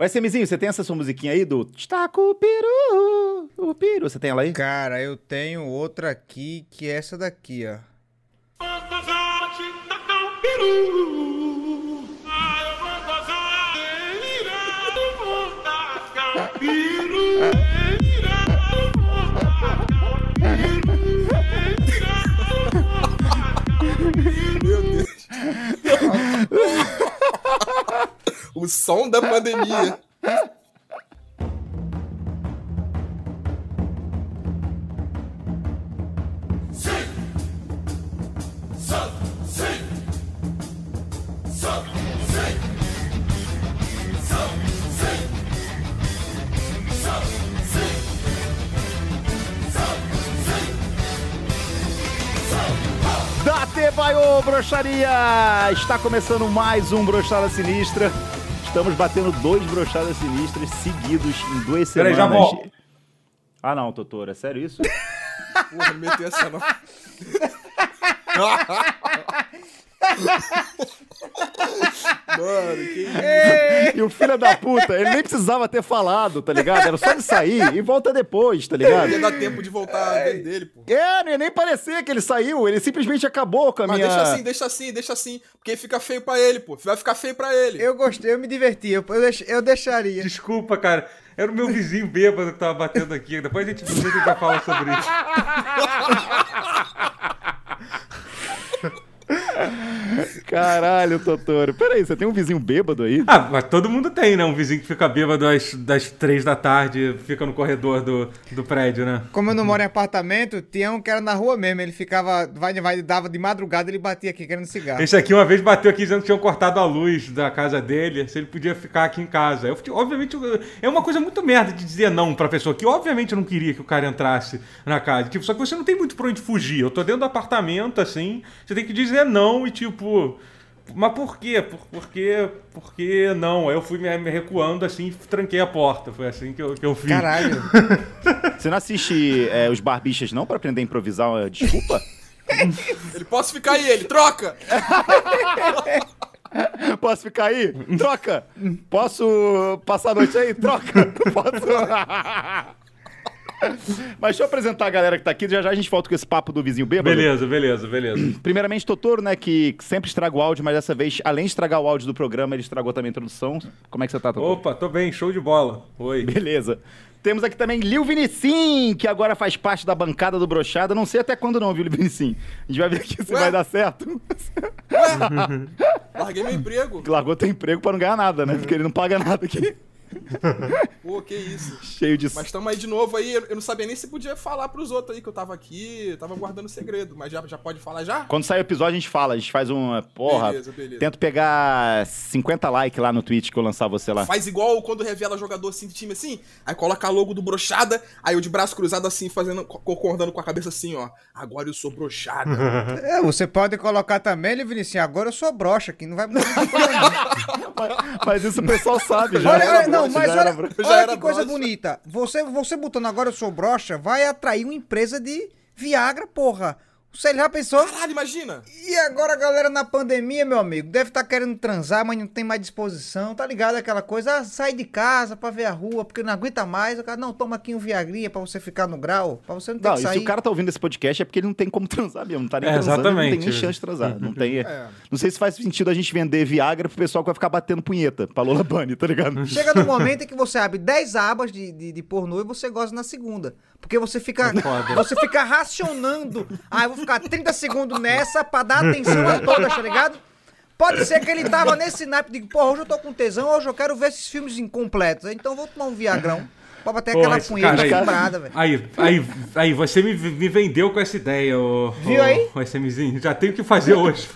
Ô, SMzinho, você tem essa sua musiquinha aí do Destaca o peru, o peru. Você tem ela aí? Cara, eu tenho outra aqui que é essa daqui, ó. Meu o som da pandemia. Date vai ô broxaria! Está começando mais um Broxada Sinistra. Estamos batendo dois brochadas sinistras seguidos em duas Peraí, semanas. já volto. Ah não, Totoro, é sério isso? Porra, não meteu essa não. Mano, que isso? E o filho da puta, ele nem precisava ter falado, tá ligado? Era só ele sair e volta depois, tá ligado? Ia dar tempo de voltar ver dele, pô. É, não ia nem parecer que ele saiu, ele simplesmente acabou com a Mas minha... deixa assim, deixa assim, deixa assim. Porque fica feio pra ele, pô. Vai ficar feio pra ele. Eu gostei, eu me diverti, eu, deix- eu deixaria. Desculpa, cara. Era o meu vizinho bêbado que tava batendo aqui. Depois a gente, depois a gente vai falar sobre isso. Caralho, Totoro. Peraí, você tem um vizinho bêbado aí? Ah, mas todo mundo tem, né? Um vizinho que fica bêbado às, das três da tarde, fica no corredor do, do prédio, né? Como eu não moro em apartamento, tinha um que era na rua mesmo. Ele ficava, vai, vai, dava de madrugada, ele batia aqui querendo cigarro. Esse aqui uma vez bateu aqui dizendo que tinham cortado a luz da casa dele, se ele podia ficar aqui em casa. Eu, obviamente, é uma coisa muito merda de dizer não pra pessoa que obviamente eu não queria que o cara entrasse na casa. Tipo, só que você não tem muito pra onde fugir. Eu tô dentro do apartamento, assim, você tem que dizer não e tipo. Mas por quê? Por, por quê? Por que não? Aí eu fui me, me recuando assim e tranquei a porta. Foi assim que eu, que eu fiz. Caralho. Você não assiste é, os barbichas não pra aprender a improvisar uma desculpa? Ele posso ficar aí, ele troca! Posso ficar aí? Troca! Posso passar a noite aí? Troca! Posso? Mas deixa eu apresentar a galera que tá aqui, já já a gente volta com esse papo do vizinho bêbado. Beleza, beleza, beleza. Primeiramente, Totoro, né, que sempre estraga o áudio, mas dessa vez, além de estragar o áudio do programa, ele estragou também a introdução. Como é que você tá, Totoro? Opa, tô bem, show de bola. Oi. Beleza. Temos aqui também Lil Vinicim, que agora faz parte da bancada do Brochada. Não sei até quando não, viu, Lil Vinicim? A gente vai ver aqui se Ué? vai dar certo. Larguei meu emprego. Largou teu emprego pra não ganhar nada, né? Porque ele não paga nada aqui. Pô, que isso. Cheio de... Mas tamo aí de novo aí. Eu não sabia nem se podia falar pros outros aí que eu tava aqui. Eu tava guardando segredo. Mas já, já pode falar já? Quando sair o episódio, a gente fala. A gente faz uma... Porra, Beleza, beleza. tento pegar 50 likes lá no Twitch que eu lançar você lá. Faz igual quando revela jogador assim de time assim, aí coloca a logo do brochada, aí eu de braço cruzado assim, fazendo, co- concordando com a cabeça assim, ó. Agora eu sou brochada. É, você pode colocar também, ele Vinicius, agora eu sou broxa, que não vai não. Mas isso o pessoal sabe, já. Olha, olha, não, mas olha, olha que coisa bonita. Você, você botando agora eu sou broxa, vai atrair uma empresa de Viagra, porra. Você já pensou? Caralho, imagina! E agora a galera na pandemia, meu amigo, deve estar querendo transar, mas não tem mais disposição, tá ligado? Aquela coisa, ah, sai de casa pra ver a rua, porque não aguenta mais. O cara, não, toma aqui um Viagrinha pra você ficar no grau, pra você não ter Não, que e se sair. o cara tá ouvindo esse podcast é porque ele não tem como transar mesmo, não tá nem É, transando, ele não tem nem exatamente. chance de transar. Não tem. É. Não sei se faz sentido a gente vender Viagra pro pessoal que vai ficar batendo punheta pra Lola Bunny, tá ligado? Chega no momento em que você abre 10 abas de, de, de pornô e você goza na segunda. Porque você fica, foda. você fica racionando. Ah, eu vou ficar 30 segundos nessa pra dar atenção a todas, tá ligado? Pode ser que ele tava nesse naipe de, porra, hoje eu tô com tesão, hoje eu quero ver esses filmes incompletos. Então eu vou tomar um viagrão pra bater Porra, aquela punheta cara quebrada, velho. Aí, aí, aí, você me, me vendeu com essa ideia, ô. Viu ô- aí? ô SMzinho. Já tenho que fazer hoje.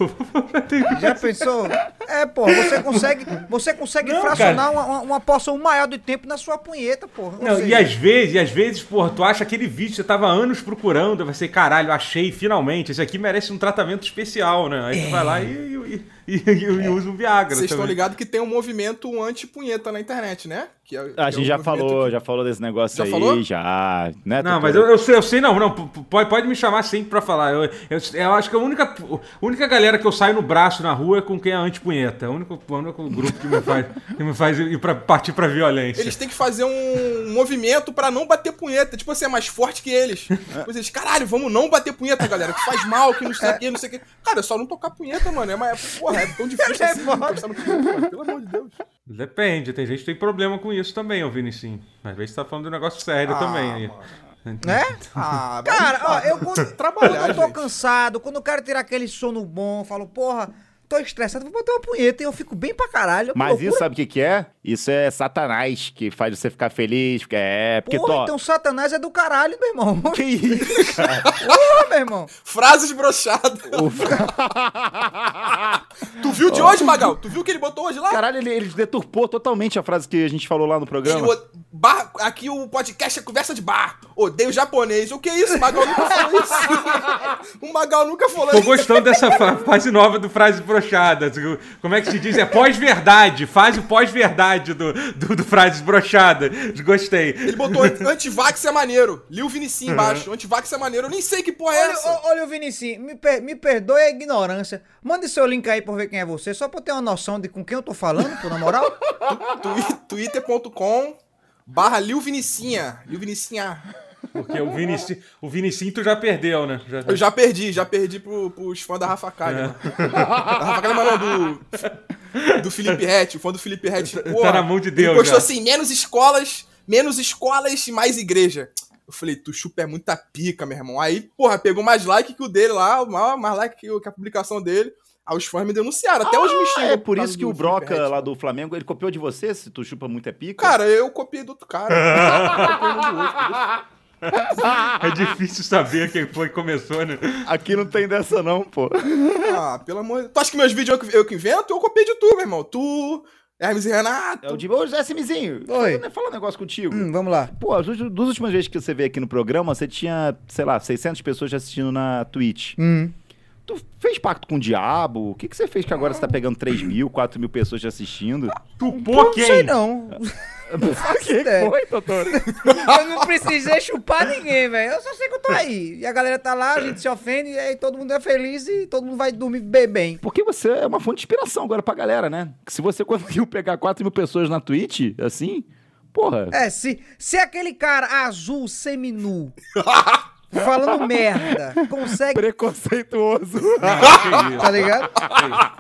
Já Já pensou? É, porra, você consegue, você consegue Não, fracionar cara. uma, uma, porção maior de tempo na sua punheta, porra. Ou Não, seja, e às vezes, e às vezes, porra, tu acha aquele vídeo que você tava anos procurando, vai ser, caralho, achei finalmente, esse aqui merece um tratamento especial, né? Aí tu vai lá e, e- e, e, e uso o Viagra. Vocês estão ligados que tem um movimento anti-punheta na internet, né? Que é- que A é gente o já movimento falou, que- já falou desse negócio Já aí, falou? já. Né, Não, mas eu, eu sei, eu sei, não, não, pode, pode me chamar sempre pra falar. Eu, eu, eu acho que a única, única galera que eu saio no braço na rua é com quem é anti-punheta. É o único, o único grupo que me faz, que me faz ir pra, partir pra violência. Eles têm que fazer um movimento pra não bater punheta. Tipo assim, é mais forte que eles. Tipo, eles, caralho, vamos não bater punheta, galera. Que faz mal, que não sei o que, não sei o que. Cara, é só não tocar punheta, mano. É, mais, porra, é tão difícil assim. encostar no mano. Pelo amor de Deus. Depende, tem gente que tem problema com isso também, ô Vinicinho. Às vezes tá falando de um negócio sério Ah, também aí. Né? Ah, Cara, ó, eu quando, Trabalhar, quando eu tô gente. cansado, quando eu quero tirar aquele sono bom, eu falo, porra, tô estressado, vou botar uma punheta e eu fico bem pra caralho. Mas loucura. isso sabe o que, que é? Isso é Satanás que faz você ficar feliz. Porque é. Porque Porra, tô... então Satanás é do caralho, meu irmão. Que isso, cara? Porra, meu irmão. Frases brochadas. Tu viu de hoje, Magal? Tu viu o que ele botou hoje lá? Caralho, ele, ele deturpou totalmente a frase que a gente falou lá no Ele programa. o- bar- aqui o podcast é conversa de bar. Odeio japonês. O que é isso? O Magal nunca falou isso. o Magal nunca falou Tô isso. gostando dessa fa- fase nova do Frases Brochadas. Como é que se diz? É pós-verdade. Fase pós-verdade do, do, do Frases Brochadas. Gostei. Ele botou anti- antivax é maneiro. Liu Vinicinho embaixo. Antivax é maneiro. Eu nem sei que porra é Olha, essa. olha o Vinicinho, me, per- me perdoe a ignorância. Mande seu link aí pra eu ver quem é você, só pra eu ter uma noção de com quem eu tô falando, pô, na moral. Twi- Twitter.com barra Liu Vinicinha. Liu Vinicinha. Porque o Vinicinho, o Vinicinho tu já perdeu, né? Já- Eu já perdi, já perdi pro, pros fãs da Rafa Kalimann. Da Rafa Kalimann não, do, do Felipe Rett. O fã do Felipe Rett. Tá na mão de Deus, Ele postou já. assim, menos escolas, menos escolas e mais igreja. Eu falei, tu chupa é muita pica, meu irmão. Aí, porra, pegou mais like que o dele lá, mais, like que a publicação dele. Aí os fãs me denunciaram. Até hoje me Ah, xingam é por isso que o Broca lá do Flamengo, ele copiou de você, se tu chupa muito é pica. Cara, eu copiei do outro cara. É difícil saber quem foi que começou, né? Aqui não tem dessa não, pô. Ah, pelo amor de Deus. Tu acha que meus vídeos eu que, eu que invento? Eu copiei de tu, meu irmão. Tu, Hermes e Renato. É o de... Ô, José Simizinho, Oi. fala- fala um negócio contigo. Hum, vamos lá. Pô, as últimas- duas últimas vezes que você veio aqui no programa, você tinha, sei lá, 600 pessoas te assistindo na Twitch. Hum. Tu fez pacto com o diabo? O que, que você fez que agora você tá pegando 3 mil, 4 mil pessoas te assistindo? Tupou Não quem? sei não. O que ideia. foi, doutor? Eu não precisei chupar ninguém, velho. Eu só sei que eu tô aí. E a galera tá lá, a gente se ofende, e aí todo mundo é feliz e todo mundo vai dormir bem bem. Porque você é uma fonte de inspiração agora pra galera, né? Que Se você conseguiu pegar 4 mil pessoas na Twitch, assim, porra. É, se, se aquele cara azul, seminu, falando merda, consegue. Preconceituoso. Ah, isso. Tá ligado?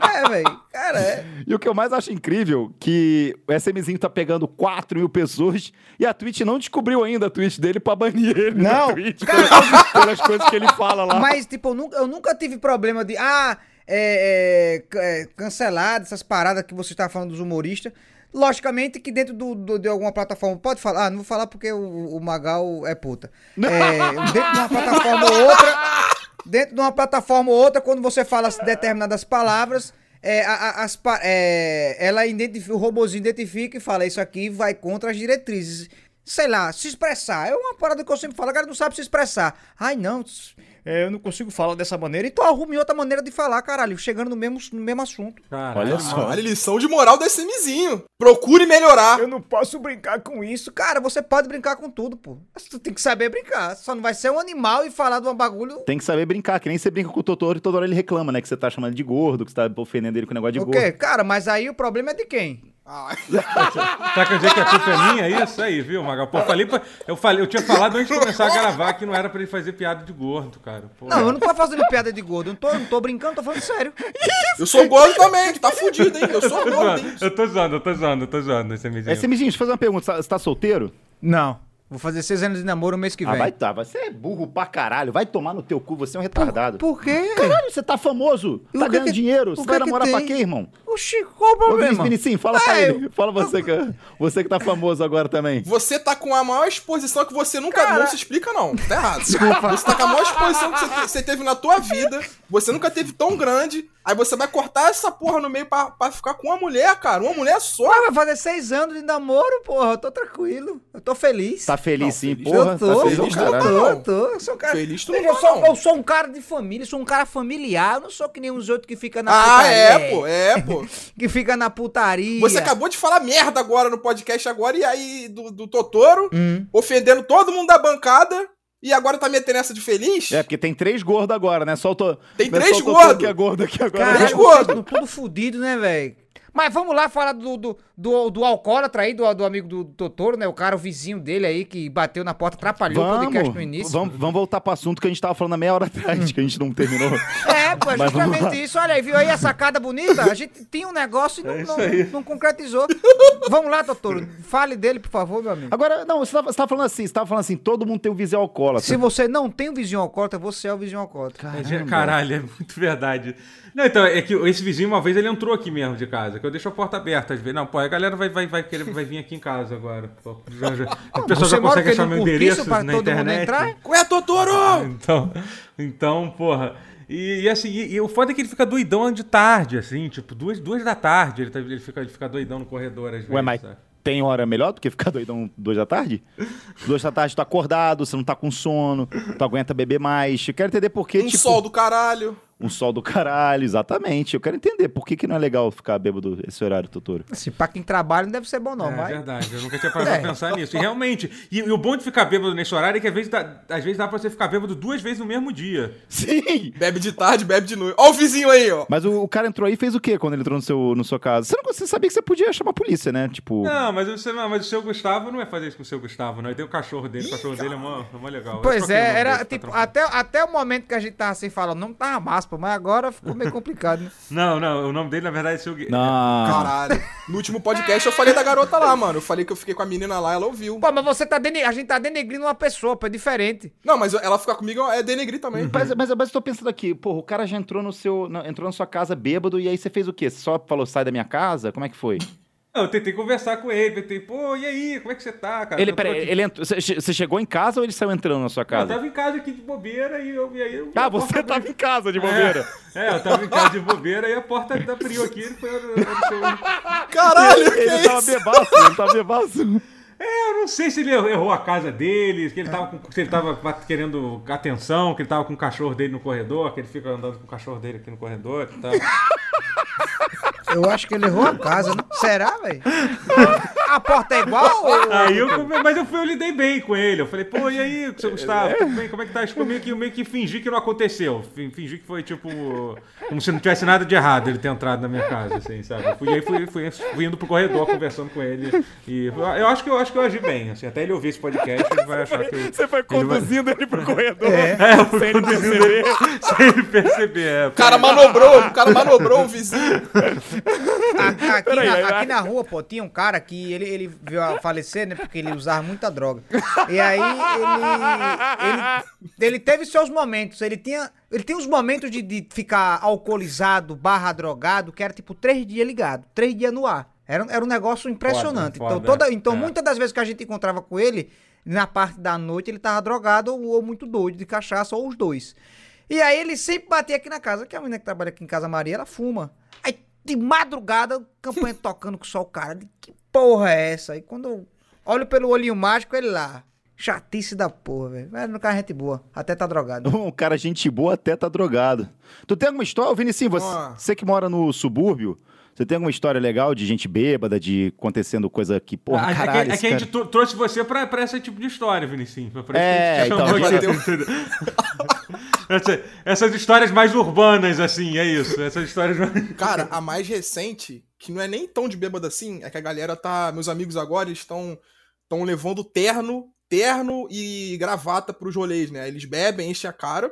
É, velho. Cara, é. E o que eu mais acho incrível, que o SMzinho tá pegando 4 mil pessoas e a Twitch não descobriu ainda a Twitch dele pra banir ele na Não. Twitch pelas, pelas coisas que ele fala lá. Mas, tipo, eu nunca, eu nunca tive problema de. Ah, é, é, é, cancelado, essas paradas que você tá falando dos humoristas. Logicamente que dentro do, do- de alguma plataforma. Pode falar? Ah, não vou falar porque o, o Magal é puta. É, dentro de uma plataforma ou outra. Dentro de uma plataforma ou outra, quando você fala determinadas palavras. É, as é, ela identifica, o robozinho identifica e fala: Isso aqui vai contra as diretrizes. Sei lá, se expressar. É uma parada que eu sempre falo, a cara não sabe se expressar. Ai, não, é, eu não consigo falar dessa maneira. Então arrume outra maneira de falar, caralho, chegando no mesmo, no mesmo assunto. Caralho. Olha só. Olha, lição de moral do SMzinho. Procure melhorar. Eu não posso brincar com isso. Cara, você pode brincar com tudo, pô. Mas tu tem que saber brincar. Só não vai ser um animal e falar de um bagulho. Tem que saber brincar, que nem você brinca com o Totoro e toda hora ele reclama, né? Que você tá chamando ele de gordo, que você tá ofendendo ele com o negócio de O gordo. quê? Cara, mas aí o problema é de quem? Ah, Tá quer dizer que a culpa é minha? É isso aí, viu, Magal? Pô, falei pra- eu, falei, eu tinha falado antes de começar a gravar que não era pra ele fazer piada de gordo, cara. Pô. Não, eu não tô fazendo piada de gordo. Eu não tô, eu não tô brincando, tô falando sério. eu sou gordo também, tu tá fudido, hein? Eu sou Eu gordo, hein? eu tô zoando, eu tô zoando, eu tô zoando esse amizinho. SMzinho, deixa eu fazer uma pergunta. Você tá- solteiro? Não. Vou fazer seis anos de namoro no mês que Ah, vem. vai tá. Você é burro pra caralho. Vai tomar no teu cu, você é um retardado. Por quê? Caralho, você tá famoso, tá que ganhando que- dinheiro. Você que vai que namorar pra quê, irmão? Oxi, qual o Ô, problema? Vinícius, Vinicinho, fala pra É, ele. Fala você que, você que tá famoso agora também. Você tá com a maior exposição que você nunca. Cara- Não se explica, não. Tá errado. Você tá com a maior exposição que você, te- você teve na tua vida. Você nunca teve tão grande. Aí você vai cortar essa porra no meio pra, pra ficar com uma mulher, cara. Uma mulher só. Ah, vai fazer seis anos de namoro, porra. Eu tô tranquilo. Eu tô feliz. Tá feliz Não, sim, feliz porra. eu tô, tá feliz feliz do não, caralho. eu tô, não. eu tô. Eu sou um cara. Feliz tu Veja, não eu, tá, sou, não. eu sou um cara de família, sou um cara familiar. Eu não sou que nem os outros que ficam na Ah, putaria. é, pô. É, pô. Que fica na putaria. Você acabou de falar merda agora no podcast agora. E aí, do, do Totoro, Hum. ofendendo todo mundo da bancada. E agora tá metendo essa de feliz? É, porque tem três gordos agora, né? Só o to... Tem três só o Totoro gordo. que é gordo aqui agora. Cara, Três vocês gordo. tão tudo fudido, né, velho? Mas vamos lá falar do, do, do, do alcoólatra aí, do, do amigo do Totoro, né? O cara, o vizinho dele aí, que bateu na porta, atrapalhou o podcast no início. vamos, vamos voltar pro assunto que a gente tava falando há meia hora atrás, que a gente não terminou. É, pô, é Mas vamos justamente isso. Olha aí, viu aí a sacada bonita? A gente tinha um negócio e não, É não, não concretizou. Vamos lá, Totoro. Fale dele, por favor, meu amigo. Agora, não, você tava, você tava falando assim, você tava falando assim, todo mundo tem um vizinho alcoólatra. Se você não tem o vizinho alcoólatra, você é o vizinho alcoólatra. Caralho, é muito verdade. Não, então, é que esse vizinho uma vez ele entrou aqui mesmo de casa, que eu deixo a porta aberta às vezes. Não, pô, a galera vai, vai, vai, querer, vai vir aqui em casa agora. Pô, já- já- o pessoal Você já consegue achar meu endereço pra na todo mundo internet. entrar? Qual é, Totoro? Então, então, porra. E, e assim, e, e o foda é que ele fica doidão de tarde, assim, tipo, duas, duas da tarde ele, tá- ele, fica, ele fica doidão no corredor às vezes. Ué, mas sabe? tem hora melhor do que ficar doidão duas da tarde? duas da tarde tu tá acordado, você não tá com sono, tu aguenta beber mais. Eu quero entender por que, Um tipo... sol do caralho. Um sol do caralho, exatamente. Eu quero entender por que, que não é legal ficar bêbado esse horário, Totoro. Se pra quem trabalha não deve ser bom, não, é mas. verdade, eu nunca tinha parado É. pra pensar nisso. E realmente, e, e o bom de ficar bêbado nesse horário é que às vezes, dá, às vezes dá pra você ficar bêbado duas vezes no mesmo dia. Sim! Bebe de tarde, bebe de noite. Ó o vizinho aí, ó. Mas o, o cara entrou aí e fez o quê quando ele entrou no seu, no sua casa? Você, não, você sabia que você podia chamar a polícia, né? Tipo... Não, mas o, seu- não, mas o seu Gustavo não é fazer isso com o seu Gustavo, não. Ele tem o cachorro dele, o cachorro dele é mó, é mó legal. Pois é, era tá tipo, até, até o momento que a gente tava sem falar, não tava massa, mas agora ficou meio complicado, né? Não, não, o nome dele na verdade é seu Gui- Não. Caralho. No último podcast eu falei da garota lá, mano. Eu falei que eu fiquei com a menina lá, ela ouviu. Pô, mas você tá dene... a gente tá denegrindo uma pessoa, pô, é diferente. Não, mas ela ficar comigo é denegrir também. Mas, mas, mas eu tô pensando aqui, porra, o cara já entrou no seu. na- entrou na sua casa bêbado e aí você fez o quê? Você só falou, sai da minha casa? Como é que foi? Não, eu tentei conversar com ele, tentei, pô, e aí, como é que você tá, cara? ele, Eu tô peraí, ele entrou. Você che- você chegou em casa ou ele saiu entrando na sua Não, eu casa? tava em casa aqui de bobeira e, eu, e aí... eu- Ah, você tava abriu. em casa de bobeira. É, é, eu tava em casa de bobeira e a porta abriu aqui, ele foi... Seu... Caralho, que ele tava isso? bebaço, ele tava bebaço. É, eu não sei se ele errou a casa dele, que ele tava com, se ele tava querendo atenção, que ele tava com o cachorro dele no corredor, que ele fica andando com o cachorro dele aqui no corredor e tal. Eu acho que ele errou a casa, não? Será, velho? A porta é igual? ou- Aí eu, mas eu, fui, eu lidei bem com ele. Eu falei, pô, e aí, seu Gustavo, tudo bem? Como é que tá? Eu meio que, meio que fingi que não aconteceu. Fin- Fingi que foi tipo. Como se não tivesse nada de errado ele ter entrado na minha casa, assim, sabe? Eu fui, aí fui, fui, fui indo pro corredor conversando com ele. E eu, acho que eu acho que eu agi bem. Assim, até ele ouvir esse podcast, ele vai achar que eu. Você foi ele vai- conduzindo ele pro corredor. É, eu fui Sem ele conduzindo ele sem ele perceber. É, O cara manobrou, o cara manobrou o vizinho. Aqui, Peraí, na, aqui na rua, pô, tinha um cara que ele, ele veio a falecer, né? Porque ele usava muita droga. E aí ele, ele, ele teve seus momentos. Ele tinha, ele tinha uns momentos de, de ficar alcoolizado, barra drogado, que era tipo três dias ligado, três dias no ar. Era, era um negócio impressionante. Foda, então, toda, foda, então é. muitas das vezes que a gente encontrava com ele, na parte da noite, ele tava drogado ou, ou muito doido de cachaça, ou os dois. E aí ele sempre batia aqui na casa, que a menina que trabalha aqui em Casa Maria, ela fuma. Aí de madrugada, campanha tocando com só o cara. Que porra é essa? Aí quando eu olho pelo olhinho mágico, ele lá. Chatice da porra, velho. Velho, no cara é gente boa. Até tá drogado. Um cara, gente boa, até tá drogado. Tu tem alguma história, Ô, Vinicinho, você, Ah. você que mora no subúrbio, você tem alguma história legal de gente bêbada, de acontecendo coisa que, porra, Ah, é que- caralho, é que a cara- gente trou- trouxe você pra, pra esse tipo de história. Pra- pra É, que a então, gente? Essa- essas histórias mais urbanas, assim, é isso. Essas histórias mais... Cara, a mais recente, que não é nem tão de bêbado assim, é que a galera tá. Meus amigos agora estão estão levando terno, terno e gravata pros rolês, né? Eles bebem, enchem a cara.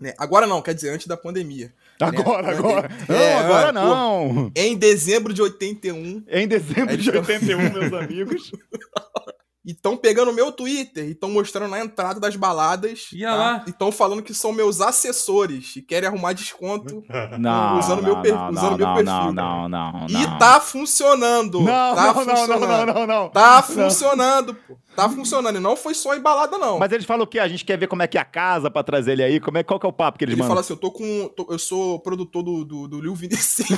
Né? Agora não, quer dizer, antes da pandemia. Agora, né? agora. Não, É, agora pô. não. Em dezembro de 81, Em dezembro de tão- 81, meus amigos. e estão pegando meu Twitter e estão mostrando na entrada das baladas. Ia lá. E estão falando que são meus assessores e querem arrumar desconto. Não, Usando não, meu per- não, usando não, meu não, perfil, Não, cara. não, não, E não. tá funcionando. Não, tá não, não, não, funcionando. não, não, não. Tá funcionando, pô. Tá funcionando. E não foi só em balada, não. Mas eles falam o quê? A gente quer ver como é que é a casa pra trazer ele aí. Como é, qual que é o papo que eles Ele mandam? fala assim: eu tô com. tô- eu sou produtor do, do, do Lil Vinicius.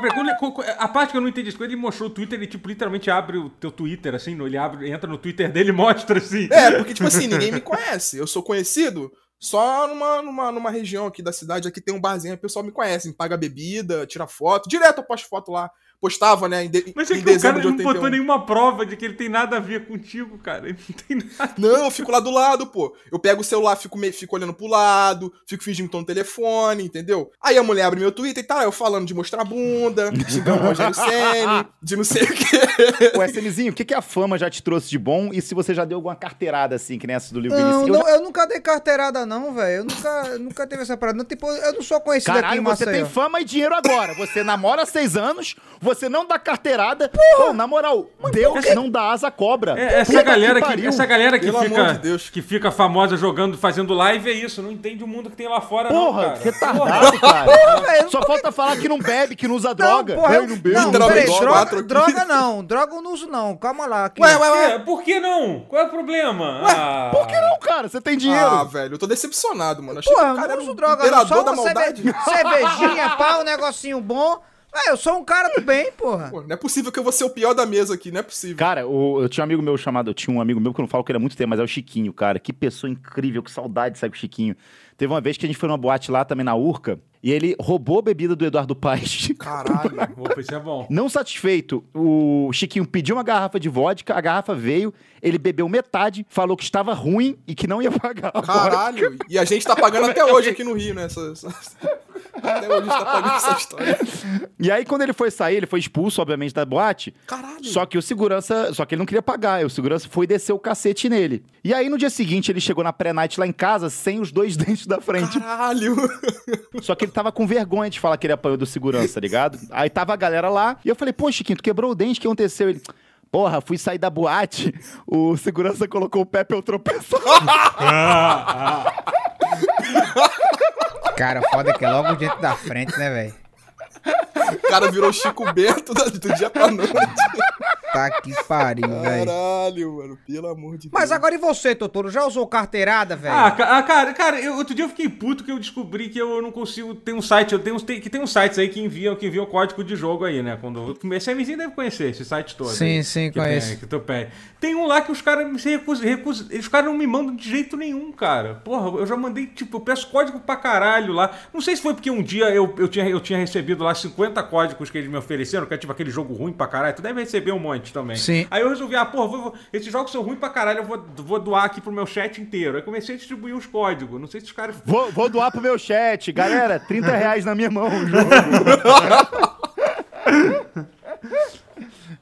Mas, quando a parte que eu não entendi, quando ele mostrou o Twitter, ele tipo literalmente abre o teu Twitter, assim, ele abre, entra no Twitter dele e mostra assim. É, porque, tipo assim, ninguém me conhece. Eu sou conhecido só numa, numa, numa região aqui da cidade. Aqui tem um barzinho, o pessoal me conhece, me paga bebida, tira foto. Direto eu posto foto lá. Postava, né, em, de, Mas é em que o cara não botou 81. nenhuma prova de que ele tem nada a ver contigo, cara. Ele não tem nada. Não, eu fico lá do lado, pô. Eu pego o celular, fico, meio, fico olhando pro lado, fico fingindo que tô no telefone, entendeu? Aí a mulher abre meu Twitter e tá, eu falando de mostrar bunda, xingando o Rogério Senni, de não sei o quê. Ô, SMzinho, o que, que a fama já te trouxe de bom e se você já deu alguma carteirada assim, que nem essa do Lil Não? Eu não, eu nunca dei carteirada, não, velho. Eu nunca, nunca teve essa parada. Não, Tipo, eu não sou conhecido aqui em Caralho, você Maceió. tem fama e dinheiro agora. Você namora há seis anos, você não dá carteirada. Pô, na moral, Deus não dá asa cobra. É, essa Puta galera que, pariu. essa galera que Pelo amor fica de Deus. que fica famosa jogando, fazendo live é isso, não entende o mundo que tem lá fora Porra, não, cara. retardado, cara. velho, Só falta falar que não bebe, que não usa droga. Não, porra, eu, não bebe, não, peraí, droga, droga não. Droga eu não uso, não. Calma lá. Aqui. Ué, ué, ué. Por que não? Qual é o problema? Ah, Por que não, cara? Você tem dinheiro. Ah, velho, eu tô decepcionado, mano. Achei Porra, que o cara não era um droga, não. imperador Só da uma maldade. cerve- cervejinha, pá, um negocinho bom. Ué, eu sou um cara do bem, porra. Pô, não é possível que eu vou ser o pior da mesa aqui, não é possível. Cara, o- eu tinha um amigo meu chamado. Eu tinha um amigo meu que eu não falo que ele há muito tempo, mas é o Chiquinho, cara. Que pessoa incrível, que saudade de sair com o Chiquinho. Teve uma vez que a gente foi numa boate lá também na Urca e ele roubou a bebida do Eduardo Paes. Caralho. Isso é bom. Não satisfeito, o Chiquinho pediu uma garrafa de vodka, a garrafa veio, ele bebeu metade, falou que estava ruim e que não ia pagar. a vodka. Caralho. E a gente tá pagando até hoje aqui no Rio, né? Essa- essa- Até hoje a gente tá pagando essa história. E aí, quando ele foi sair, ele foi expulso, obviamente, da boate. Caralho. Só que o segurança. Só que ele não queria pagar. E o segurança foi descer o cacete nele. E aí, no dia seguinte, ele chegou na pré-night lá em casa sem os dois dentes da frente. Caralho. Só que ele tava com vergonha de falar que ele apanhou do segurança, tá ligado? Aí tava a galera lá. E eu falei, pô, Chiquinho, tu quebrou o dente, o que aconteceu? Ele. Porra, fui sair da boate, o segurança colocou o pé pra eu tropeçar. Cara, foda que é logo diante da frente, né, velho? O cara virou Chico Bento do dia pra noite. Tá que pariu, velho. Caralho, mano. Pelo amor de Mas Deus. agora e você, Totoro? Já usou carteirada, velho? Ah, ca- ah, cara, cara, eu- outro dia eu fiquei puto que eu descobri que eu não consigo. Tem um site, eu tenho tem, que tem uns sites aí que enviam, que enviam código de jogo aí, né? Quando esse MZ deve conhecer esse site todo. Sim, aí, sim, que conheço. Tem, que tu pede. Tem um lá que os caras se recusam, recusam. Os caras não me mandam de jeito nenhum, cara. Porra, eu já mandei, tipo, eu peço código pra caralho lá. Não sei se foi porque um dia eu, eu, tinha, eu tinha recebido lá 50 códigos que eles me ofereceram, que é tipo aquele jogo ruim pra caralho. Tu deve receber um monte também. Sim. Aí eu resolvi, ah, porra, vou- vou- esses jogos são ruins pra caralho, eu vou, vou doar aqui pro meu chat inteiro. Aí comecei a distribuir os códigos. Não sei se os caras. Vou, vou doar pro meu chat. Galera, 30 reais na minha mão o jogo.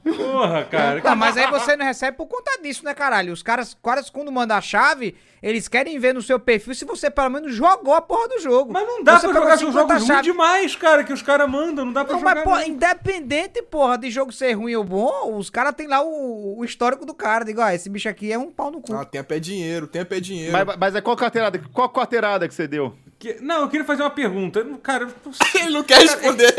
Porra, cara. Não, mas aí você não recebe por conta disso, né, caralho? Os caras, caras quando mandam a chave, eles querem ver no seu perfil se você pelo menos jogou a porra do jogo. Mas não dá você pra jogar 50 jogos ruins chaves. demais, cara, que os caras mandam. Não dá pra Não, jogar. mas, não. independente, porra, de jogo ser ruim ou bom, os caras têm lá o, o histórico do cara. Digo, ó, esse bicho aqui é um pau no cu. Ah, tem a pé dinheiro, tem a pé dinheiro. mas, mas é qual carteirada? Qual carteirada que você deu? Que- Não, eu queria fazer uma pergunta. Cara, eu não sei. Ele não quer responder.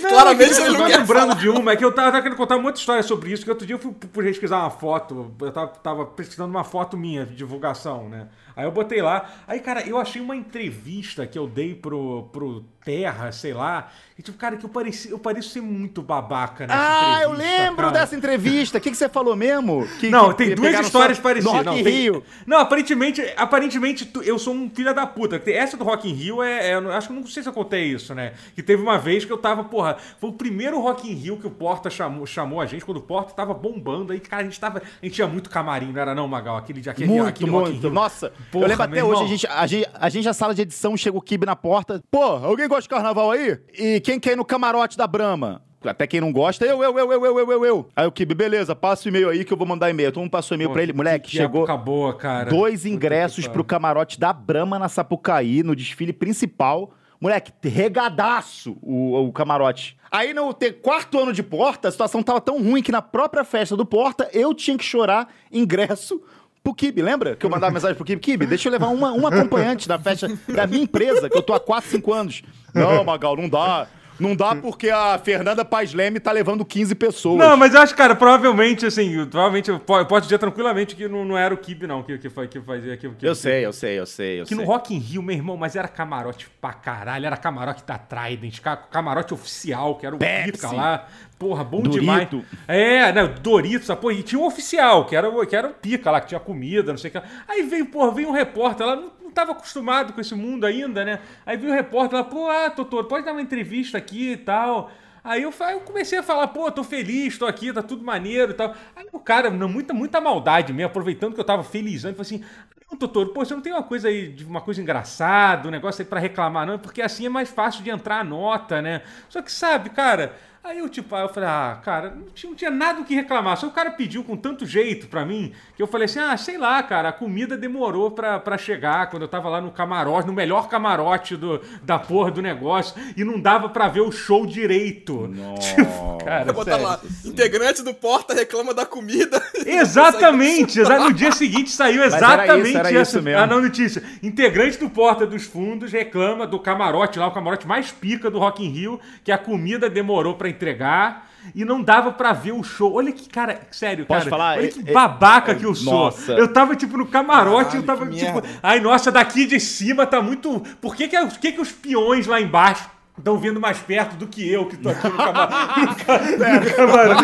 Não, Claramente eu não tô quer lembrando de uma, é que eu tava, tava querendo contar muita história sobre isso, que outro dia eu fui pesquisar uma foto, eu tava, tava pesquisando uma foto minha de divulgação, né? Aí eu botei lá, aí, cara, eu achei uma entrevista que eu dei pro, pro Terra, sei lá, e tipo, cara, que eu pareci, eu pareço ser muito babaca nessa Ah, eu entrevista, lembro cara. dessa entrevista. O que, que você falou mesmo? Que, Não, que tem duas histórias só parecidas. Rock não, in tem- Rio. não, aparentemente, aparentemente eu sou um filho da puta. Essa do Rock in Rio é, é- eu acho que não sei se eu contei isso, né? Que teve uma vez que eu tava, porra, foi o primeiro Rock in Rio que o Porta chamou, chamou a gente quando o Porta tava bombando. Aí, cara, a gente tava, a gente tinha muito camarim, não era não, Magal? Aquele dia aquele, Muito, aquele Rock in muito. Rio. Nossa, Porra, eu lembro até meu hoje, irmão. a gente, a, gente, a gente, a sala de edição, chega o Kibe na porta. Pô, alguém gosta de carnaval aí? E quem quer ir no camarote da Brahma? Até quem não gosta, eu, eu, eu, eu, eu, eu, eu, eu. Aí o Kibe, beleza, passa o e-mail aí que eu vou mandar e-mail. Todo mundo passou e-mail Pô, pra ele. que- Moleque, que chegou época boa, cara. dois ingressos pro camarote da Brahma na Sapucaí, no desfile principal. Moleque, regadaço o, o camarote. Aí no ter quarto ano de porta, a situação tava tão ruim que na própria festa do porta eu tinha que chorar ingresso pro Kibe, lembra? Que eu mandava mensagem pro Kibe, Kibe, deixa eu levar uma, uma acompanhante da festa da minha empresa, que eu tô há 4, 5 anos. Não, Magal, não dá. Não dá porque a Fernanda Paz Leme tá levando 15 pessoas. Não, mas eu acho, cara, provavelmente, assim, provavelmente, eu po- posso dizer tranquilamente que não, não era o Kibe, não, que, que, que fazia que, que, Eu sei, eu sei, eu sei, eu Que sei. no Rock in Rio, meu irmão, mas era camarote pra caralho, era camarote da Trident, ca- camarote oficial, que era o Pepsi. Pica lá. Porra, bom Dorito. demais. É, né, Doritos, pô, e tinha um oficial, que era, o- que era o Pica lá, que tinha comida, não sei o que. Aí veio, porra, veio um repórter lá, não, não tava acostumado com esse mundo ainda, né? Aí veio o repórter lá, pô, ah, Totoro, pode dar uma entrevista aqui e tal. Aí eu, eu comecei a falar, pô, tô feliz, tô aqui, tá tudo maneiro e tal. Aí o cara, muita, muita maldade mesmo, aproveitando que eu tava felizão, ele falou assim: não, Totoro, pô, você não tem uma coisa aí, uma coisa engraçada, um negócio aí pra reclamar, não? Porque assim é mais fácil de entrar a nota, né? Só que, sabe, cara. Aí eu, tipo, aí eu falei, ah, cara, não tinha, não tinha nada o que reclamar. Só o cara pediu com tanto jeito pra mim, que eu falei assim, ah, sei lá, cara, a comida demorou pra, pra chegar quando eu tava lá no camarote, no melhor camarote do, da porra do negócio, e não dava pra ver o show direito. Tipo, cara, Vai botar sério. lá, integrante do Porta reclama da comida. Exatamente, exa- no dia seguinte saiu era exatamente isso, era essa isso mesmo. a não notícia. Integrante do Porta dos Fundos reclama do camarote lá, o camarote mais pica do Rock in Rio, que a comida demorou pra entregar e não dava pra ver o show. Olha que cara, sério, Posso cara. falar? Olha É- que é- babaca que eu sou. Nossa. Eu tava tipo no camarote, Caralho, eu tava tipo, merda. ai nossa, daqui de cima tá muito, por que que, por que, que os peões lá embaixo Estão vindo mais perto do que eu que tô aqui no camarote. no ca- no camarote.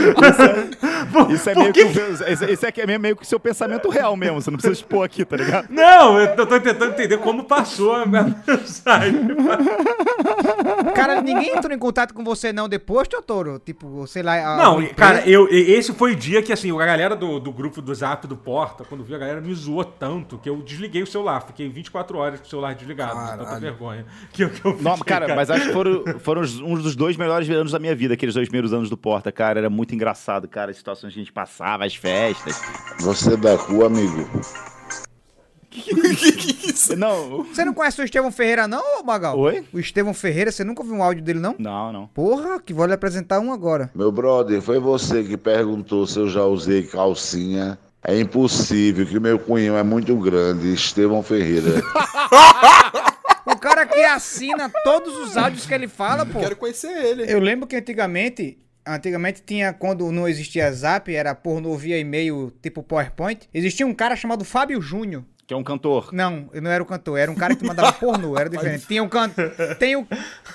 Por- Isso é meio que que, o- aqui é meio que seu pensamento real mesmo. Você não precisa expor aqui, tá ligado? Não, eu tô, tentando entender como passou a minha mensagem. Cara, ninguém entrou em contato com você não depois, Totoro? Tipo, sei lá... a- Não, cara, eu, esse foi o dia que, assim, a galera do, do grupo do Zap do Porta, quando viu, a galera me zoou tanto que eu desliguei o celular. Fiquei 24 horas com o celular desligado, de tanta Caralho. vergonha. Que, eu- que eu Não, fiquei, cara, mas acho que foram, foram uns dos dois melhores anos da minha vida, aqueles dois primeiros anos do Porta, cara. Era muito engraçado, cara, as situações que a gente passava, as festas. Você é da rua, amigo? que isso? Não. Você não conhece o Estevão Ferreira não, Magal? Oi? O Estevão Ferreira, você nunca ouviu um áudio dele não? Não, não. Porra, que vou lhe apresentar um agora. Meu brother, foi você que perguntou se eu já usei calcinha. É impossível, que meu cunhão é muito grande, Estevão Ferreira. O cara que assina todos os áudios que ele fala, pô. Quero conhecer ele. Eu lembro que antigamente, antigamente tinha, quando não existia zap, era pornô via e-mail tipo PowerPoint, existia um cara chamado Fábio Júnior. Que é um cantor. Não, ele não era o cantor, era um cara que mandava pornô, era diferente. Tinha um canto, tem o...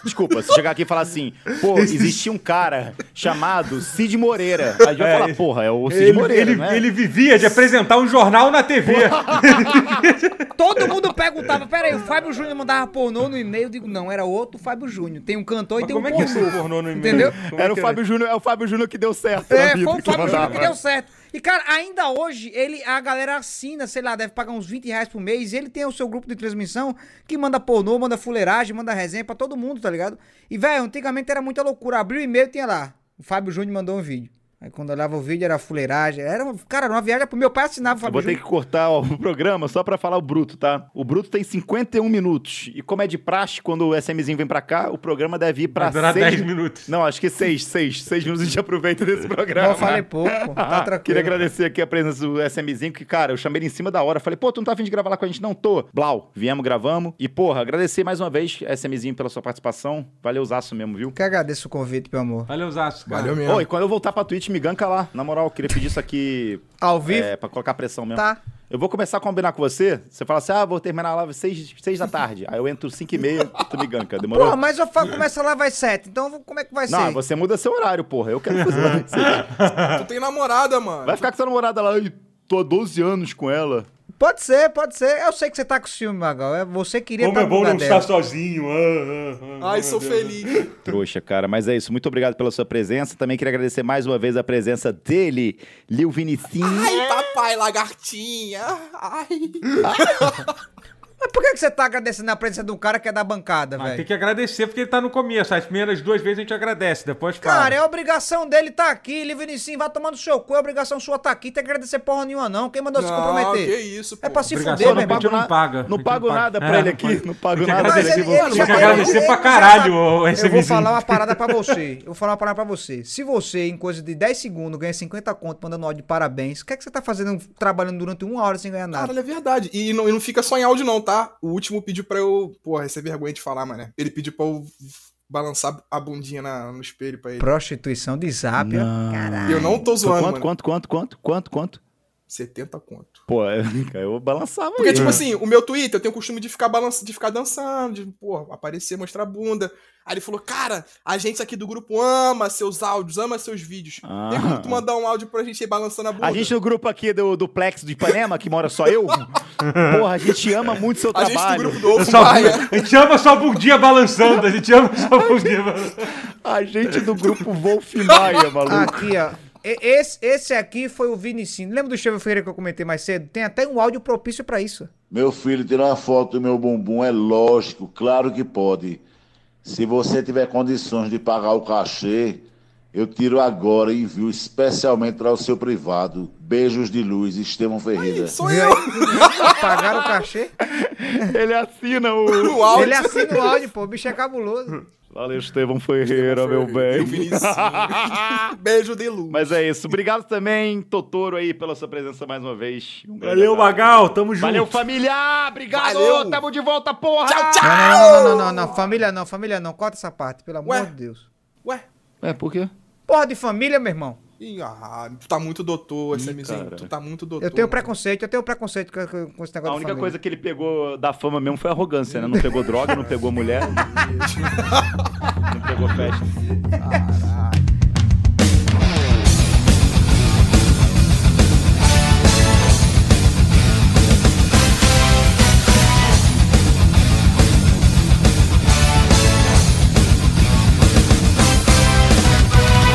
Desculpa, se chegar aqui e falar assim, pô, existia um cara chamado Cid Moreira. Aí eu É, vou falar, porra, é o Cid Ele, Moreira, ele, né? ele vivia de apresentar um jornal na TV. Todo mundo perguntava, peraí, o Fábio Júnior mandava pornô no e-mail, eu digo, não, era outro Fábio Júnior. Tem um cantor e Mas tem um como é que é pornô. esse pornô no e-mail? Entendeu? Como é Era o que Fábio Júnior, é o Fábio Júnior que deu certo. É, na vida, foi o que Fábio Júnior que deu certo. E, cara, ainda hoje, ele, a galera assina, sei lá, deve pagar uns 20 reais por mês. E ele tem o seu grupo de transmissão que manda pornô, manda fuleiragem, manda resenha pra todo mundo, tá ligado? E, velho, antigamente era muita loucura. Abriu o e-mail tinha lá. O Fábio Júnior mandou um vídeo. Aí quando eu olhava o vídeo era fuleiragem. Era, uma- cara, uma viagem pro meu pai assinava o Eu vou ter que cortar ó, o programa só pra falar o Bruto, tá? O Bruto tem 51 minutos. E como é de praxe, quando o SMzinho vem pra cá, o programa deve ir pra Vai durar 6 10 minutos. Não, acho que 6, 6. 6 minutos a gente aproveita desse programa. Eu falei pouco, pô, tá Ah, tranquilo. Queria agradecer aqui a presença do SMzinho, que, cara, eu chamei ele em cima da hora. Falei, pô, tu não tá afim de gravar lá com a gente? Não, tô. Blau, viemos, gravamos. E, porra, agradecer mais uma vez, SMzinho, pela sua participação. Valeu, zaço mesmo, viu? Que agradeço o convite, meu amor. Valeu, Zaço, cara. Valeu mesmo. E quando eu voltar pra Twitch, me ganca lá. Na moral, eu queria pedir isso aqui Ao vivo? é, pra colocar pressão mesmo. Tá. Eu vou começar a combinar com você. Você fala assim, ah, vou terminar lá às 6, seis da tarde. Aí eu entro 5 e meia, tu me ganca. Demorou? Porra, mas eu fa- começa lá, vai sete. Então como é que vai Não, ser? você muda seu horário, porra. Eu quero fazer às seis. Tu tem namorada, mano. Vai ficar com sua namorada lá e tô há 12 anos com ela. Pode ser, pode ser. Eu sei que você tá com ciúme, Magal. É, Você queria Como estar é bom não dela. estar sozinho. ah, ah, ah, Ai, sou Deus. feliz. Trouxa, cara. Mas é isso. Muito obrigado pela sua presença. Também queria agradecer mais uma vez a presença dele, Lil Vinicinho. Ai, papai, lagartinha. Ai. Mas por que você tá agradecendo na presença de um cara que é da bancada, Ah, tem velho? que agradecer porque ele tá no começo. As primeiras duas vezes a gente agradece, depois fala. Cara, é obrigação dele tá aqui, Livinicinho, vai tomando seu cu, é obrigação sua tá aqui, tem que agradecer porra nenhuma não, quem mandou se Não, comprometer? que isso, pô. É pra se Obrigação fuder, não meu irmão. paga, não paga. Não A pago não paga. nada pra É, ele aqui. Não pago Tem nada aqui. ele- ele Tem que agradecer pra caralho, esse Eu vou falar uma parada pra você. Eu vou falar uma parada pra você. Se você, em coisa de 10 segundos, ganha 50 conto mandando áudio de parabéns, o que é que você tá fazendo, trabalhando durante uma hora sem ganhar nada? Caralho, é verdade. E não, e não fica só em áudio, não, tá? O último pediu pra eu. Porra, essa é vergonha de falar, mano. Ele pediu pra eu balançar a bundinha na- no espelho pra ele. Prostituição de zap. Caralho. Eu não tô zoando, Quanto, mano. quanto, quanto, quanto, quanto, quanto? 70 conto. Pô, eu balançava Porque, aí. tipo assim, o meu Twitter, eu tenho o costume de ficar balançando, de ficar dançando, de, pô, aparecer, mostrar a bunda. Aí ele falou, cara, a gente aqui do grupo ama seus áudios, ama seus vídeos. Ah. Tem como tu mandar um áudio pra gente aí balançando a bunda? A gente no grupo aqui do, do Plex de Ipanema, que mora só eu, porra, a gente ama muito seu A gente do trabalho. grupo do Ovo Maia. a gente ama só a bundinha balançando, a gente ama só a bundinha balançando. A gente do grupo Wolf Maia, maluco. Aqui, ó. Esse, esse aqui foi o Vinicinho. Lembra do Estevão Ferreira que eu comentei mais cedo? Tem até um áudio propício pra isso. Meu filho, tirar uma foto do meu bumbum é lógico, claro que pode. Se você tiver condições de pagar o cachê, eu tiro agora e envio especialmente para o seu privado. Beijos de luz, Estevão Ferreira. Sou Viu eu. aí? Pagaram o cachê? Ele assina o. No áudio. Ele assina o áudio, pô. O bicho é cabuloso. Valeu, Estevão Ferreira, meu Eu, bem. Beijo de luz. Mas é isso. Obrigado também, Totoro, aí, pela sua presença mais uma vez. Um Valeu. Magal, tamo junto. Valeu, família! Obrigado! Valeu. Tamo de volta, porra! Tchau, tchau. Não, não, não, não, não, não. Família não, família não. Corta essa parte, pelo amor Ué? de Deus. Ué? É, por quê? Porra de família, meu irmão. Ih, ah, tu tá muito doutor, SMzinho. Tu tá muito doutor. Eu tenho mano. preconceito, eu tenho preconceito com, com- esse negócio A de única família. coisa que ele pegou da fama mesmo foi arrogância, né? Não pegou droga, não pegou mulher. não pegou festa.